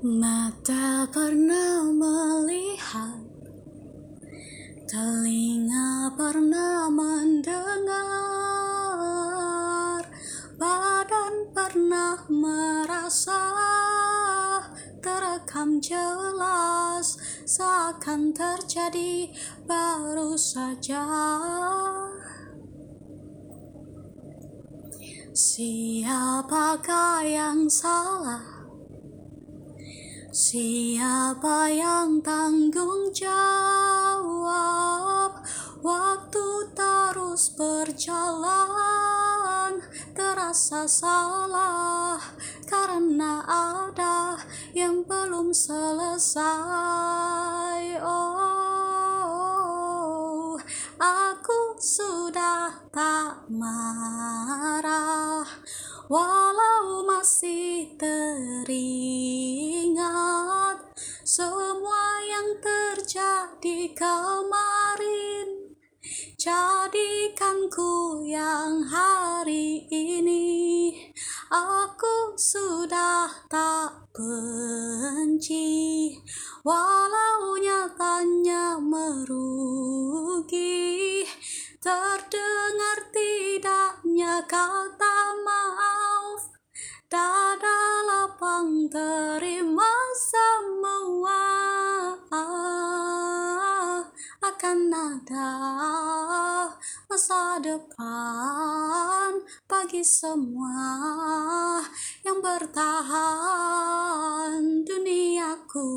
Mata pernah melihat, telinga pernah mendengar, badan pernah merasa terekam jelas, seakan terjadi baru saja. Siapakah yang salah? Siapa yang tanggung jawab? Waktu terus berjalan, terasa salah karena ada yang belum selesai. Oh, aku sudah tak marah, walau masih teringat semua yang terjadi kemarin. Jadikanku yang hari ini Aku sudah tak benci Walau nyatanya merugi Terdengar tidaknya kata maaf Dada lapang terima Ada masa depan bagi semua yang bertahan duniaku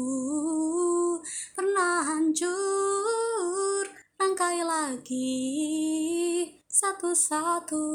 pernah hancur rangkai lagi satu-satu